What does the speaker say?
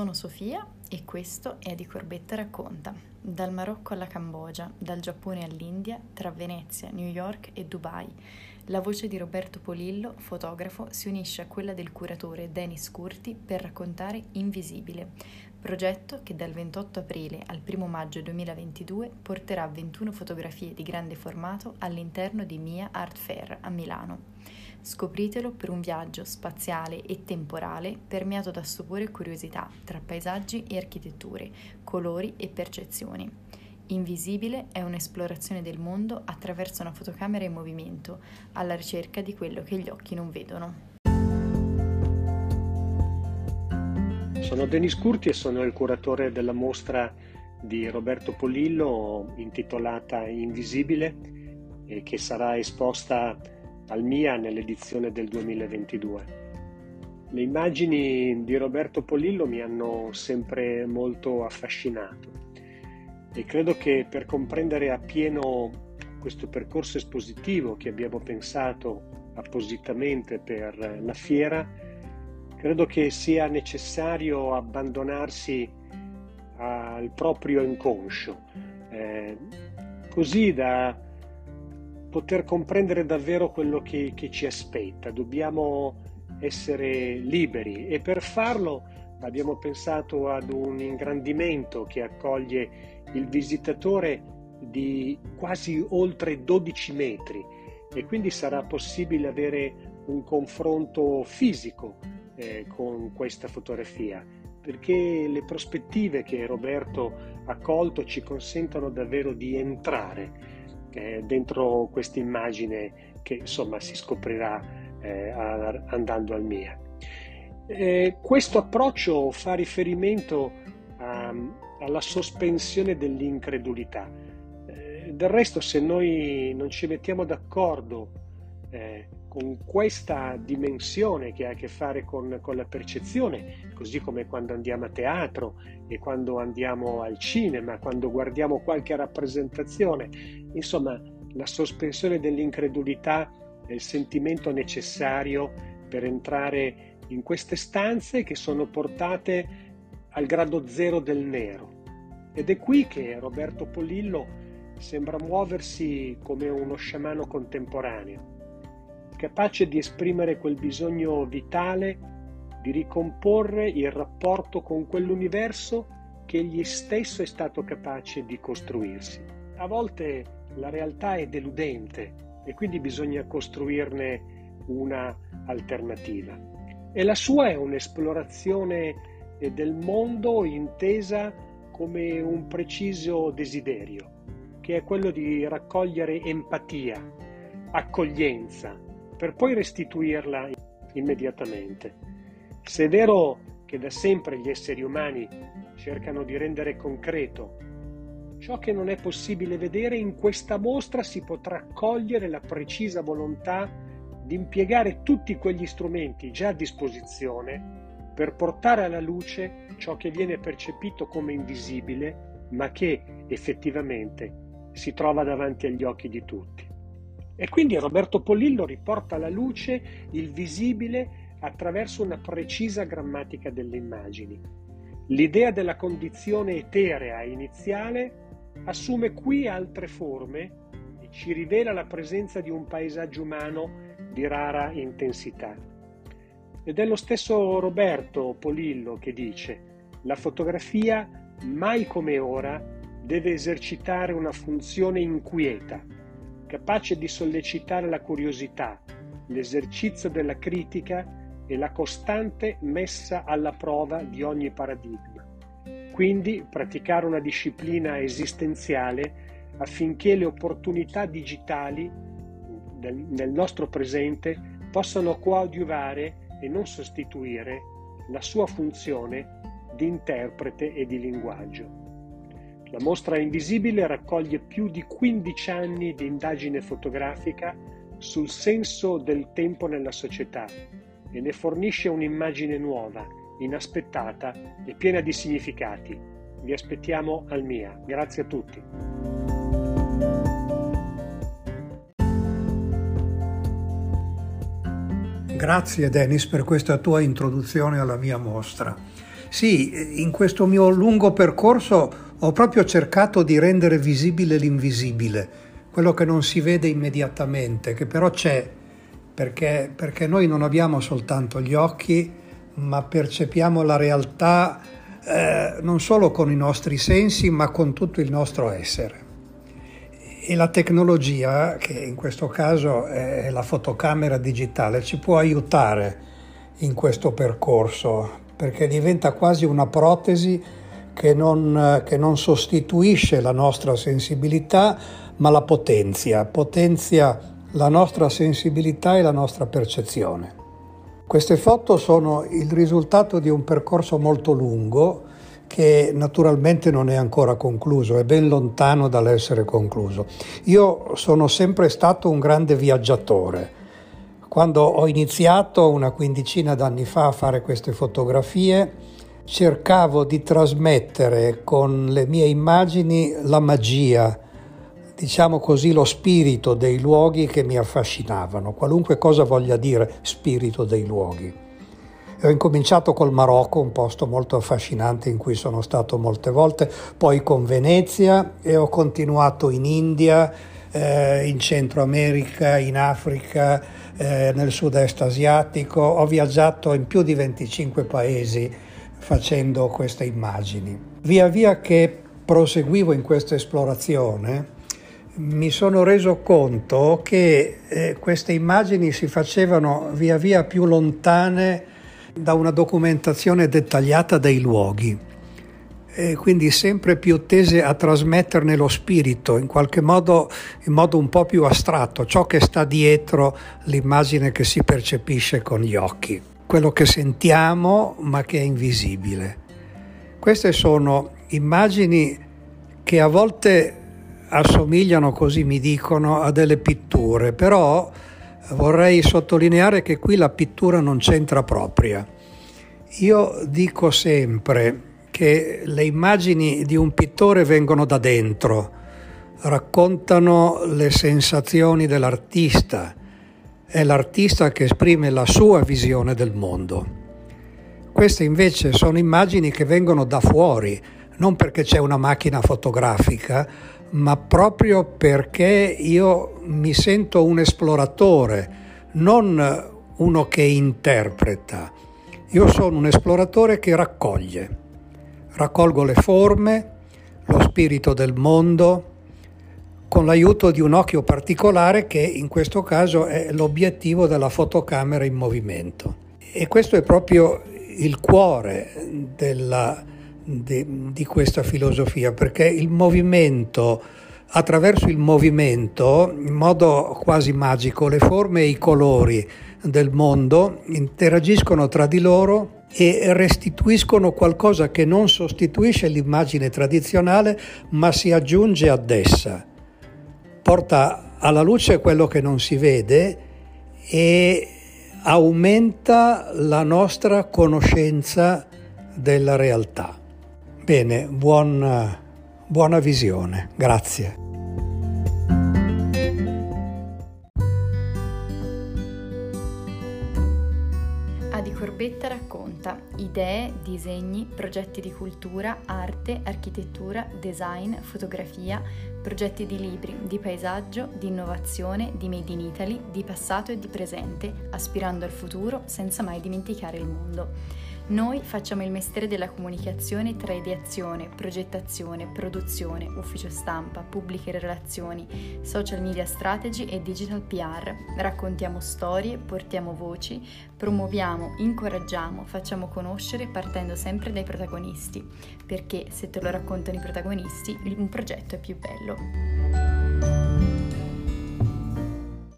sono Sofia e questo è Di Corbetta Racconta. Dal Marocco alla Cambogia, dal Giappone all'India, tra Venezia, New York e Dubai. La voce di Roberto Polillo, fotografo, si unisce a quella del curatore Denis Curti per raccontare Invisibile, progetto che dal 28 aprile al 1 maggio 2022 porterà 21 fotografie di grande formato all'interno di Mia Art Fair a Milano. Scopritelo per un viaggio spaziale e temporale permeato da stupore e curiosità tra paesaggi e architetture, colori e percezioni. Invisibile è un'esplorazione del mondo attraverso una fotocamera in movimento, alla ricerca di quello che gli occhi non vedono. Sono Denis Curti e sono il curatore della mostra di Roberto Polillo intitolata Invisibile e che sarà esposta al MIA nell'edizione del 2022. Le immagini di Roberto Polillo mi hanno sempre molto affascinato e credo che per comprendere appieno questo percorso espositivo che abbiamo pensato appositamente per la fiera, credo che sia necessario abbandonarsi al proprio inconscio, eh, così da poter comprendere davvero quello che, che ci aspetta. Dobbiamo essere liberi e per farlo abbiamo pensato ad un ingrandimento che accoglie il visitatore di quasi oltre 12 metri e quindi sarà possibile avere un confronto fisico eh, con questa fotografia perché le prospettive che Roberto ha colto ci consentono davvero di entrare eh, dentro questa immagine che insomma si scoprirà eh, andando al MIA. Eh, questo approccio fa riferimento a, alla sospensione dell'incredulità. Eh, del resto, se noi non ci mettiamo d'accordo eh, con questa dimensione che ha a che fare con, con, la percezione, così come quando andiamo a teatro e quando andiamo al cinema, quando guardiamo qualche rappresentazione, insomma la sospensione dell'incredulità è il sentimento necessario per entrare in queste stanze che sono portate al grado zero del nero. Ed è qui che Roberto Polillo sembra muoversi come uno sciamano contemporaneo capace di esprimere quel bisogno vitale di ricomporre il rapporto con quell'universo che egli stesso è stato capace di costruirsi. A volte la realtà è deludente e quindi bisogna costruirne una alternativa. E la sua è un'esplorazione del mondo intesa come un preciso desiderio, che è quello di raccogliere empatia, accoglienza, per poi restituirla immediatamente. Se è vero che da sempre gli esseri umani cercano di rendere concreto ciò che non è possibile vedere, in questa mostra si potrà cogliere la precisa volontà di impiegare tutti quegli strumenti già a disposizione per portare alla luce ciò che viene percepito come invisibile, ma che effettivamente si trova davanti agli occhi di tutti. E quindi Roberto Polillo riporta alla luce il visibile attraverso una precisa grammatica delle immagini. L'idea della condizione eterea iniziale assume qui altre forme e ci rivela la presenza di un paesaggio umano di rara intensità. Ed è lo stesso Roberto Polillo che dice la fotografia mai come ora deve esercitare una funzione inquieta capace di sollecitare la curiosità, l'esercizio della critica e la costante messa alla prova di ogni paradigma. Quindi praticare una disciplina esistenziale affinché le opportunità digitali nel nostro presente possano coadiuvare e non sostituire la sua funzione di interprete e di linguaggio. La mostra invisibile raccoglie più di 15 anni di indagine fotografica sul senso del tempo nella società e ne fornisce un'immagine nuova, inaspettata e piena di significati. Vi aspettiamo al MIA. Grazie a tutti. Grazie Denis per questa tua introduzione alla mia mostra. Sì, in questo mio lungo percorso ho proprio cercato di rendere visibile l'invisibile, quello che non si vede immediatamente, che però c'è, perché, perché noi non abbiamo soltanto gli occhi, ma percepiamo la realtà eh, non solo con i nostri sensi, ma con tutto il nostro essere. E la tecnologia, che in questo caso è la fotocamera digitale, ci può aiutare in questo percorso, perché diventa quasi una protesi che non, che non sostituisce la nostra sensibilità, ma la potenzia, potenzia la nostra sensibilità e la nostra percezione. Queste foto sono il risultato di un percorso molto lungo che naturalmente non è ancora concluso, è ben lontano dall'essere concluso. Io sono sempre stato un grande viaggiatore. Quando ho iniziato una quindicina d'anni fa a fare queste fotografie, cercavo di trasmettere con le mie immagini la magia, diciamo così, lo spirito dei luoghi che mi affascinavano, qualunque cosa voglia dire spirito dei luoghi. Ho incominciato col Marocco, un posto molto affascinante in cui sono stato molte volte, poi con Venezia e ho continuato in India, eh, in Centro America, in Africa, eh, nel sud-est asiatico. Ho viaggiato in più di 25 paesi facendo queste immagini. Via via che proseguivo in questa esplorazione, mi sono reso conto che eh, queste immagini si facevano via via più lontane da una documentazione dettagliata dei luoghi e quindi sempre più tese a trasmetterne lo spirito, in qualche modo in modo un po' più astratto, ciò che sta dietro l'immagine che si percepisce con gli occhi, quello che sentiamo ma che è invisibile. Queste sono immagini che a volte assomigliano, così mi dicono, a delle pitture, però vorrei sottolineare che qui la pittura non c'entra propria. Io dico sempre che le immagini di un pittore vengono da dentro, raccontano le sensazioni dell'artista, è l'artista che esprime la sua visione del mondo. Queste invece sono immagini che vengono da fuori, non perché c'è una macchina fotografica, ma proprio perché io mi sento un esploratore, non uno che interpreta. Io sono un esploratore che raccoglie. Raccolgo le forme, lo spirito del mondo, con l'aiuto di un occhio particolare che in questo caso è l'obiettivo della fotocamera in movimento. E questo è proprio il cuore della, di, di questa filosofia, perché il movimento, attraverso il movimento, in modo quasi magico, le forme e i colori del mondo interagiscono tra di loro e restituiscono qualcosa che non sostituisce l'immagine tradizionale, ma si aggiunge ad essa. Porta alla luce quello che non si vede e aumenta la nostra conoscenza della realtà. Bene, buon, buona visione, grazie. Racconta idee, disegni, progetti di cultura, arte, architettura, design, fotografia, progetti di libri, di paesaggio, di innovazione, di Made in Italy, di passato e di presente, aspirando al futuro senza mai dimenticare il mondo. Noi facciamo il mestiere della comunicazione tra ideazione, progettazione, produzione, ufficio stampa, pubbliche relazioni, social media strategy e digital PR. Raccontiamo storie, portiamo voci, promuoviamo, incoraggiamo, facciamo conoscere partendo sempre dai protagonisti, perché se te lo raccontano i protagonisti un progetto è più bello.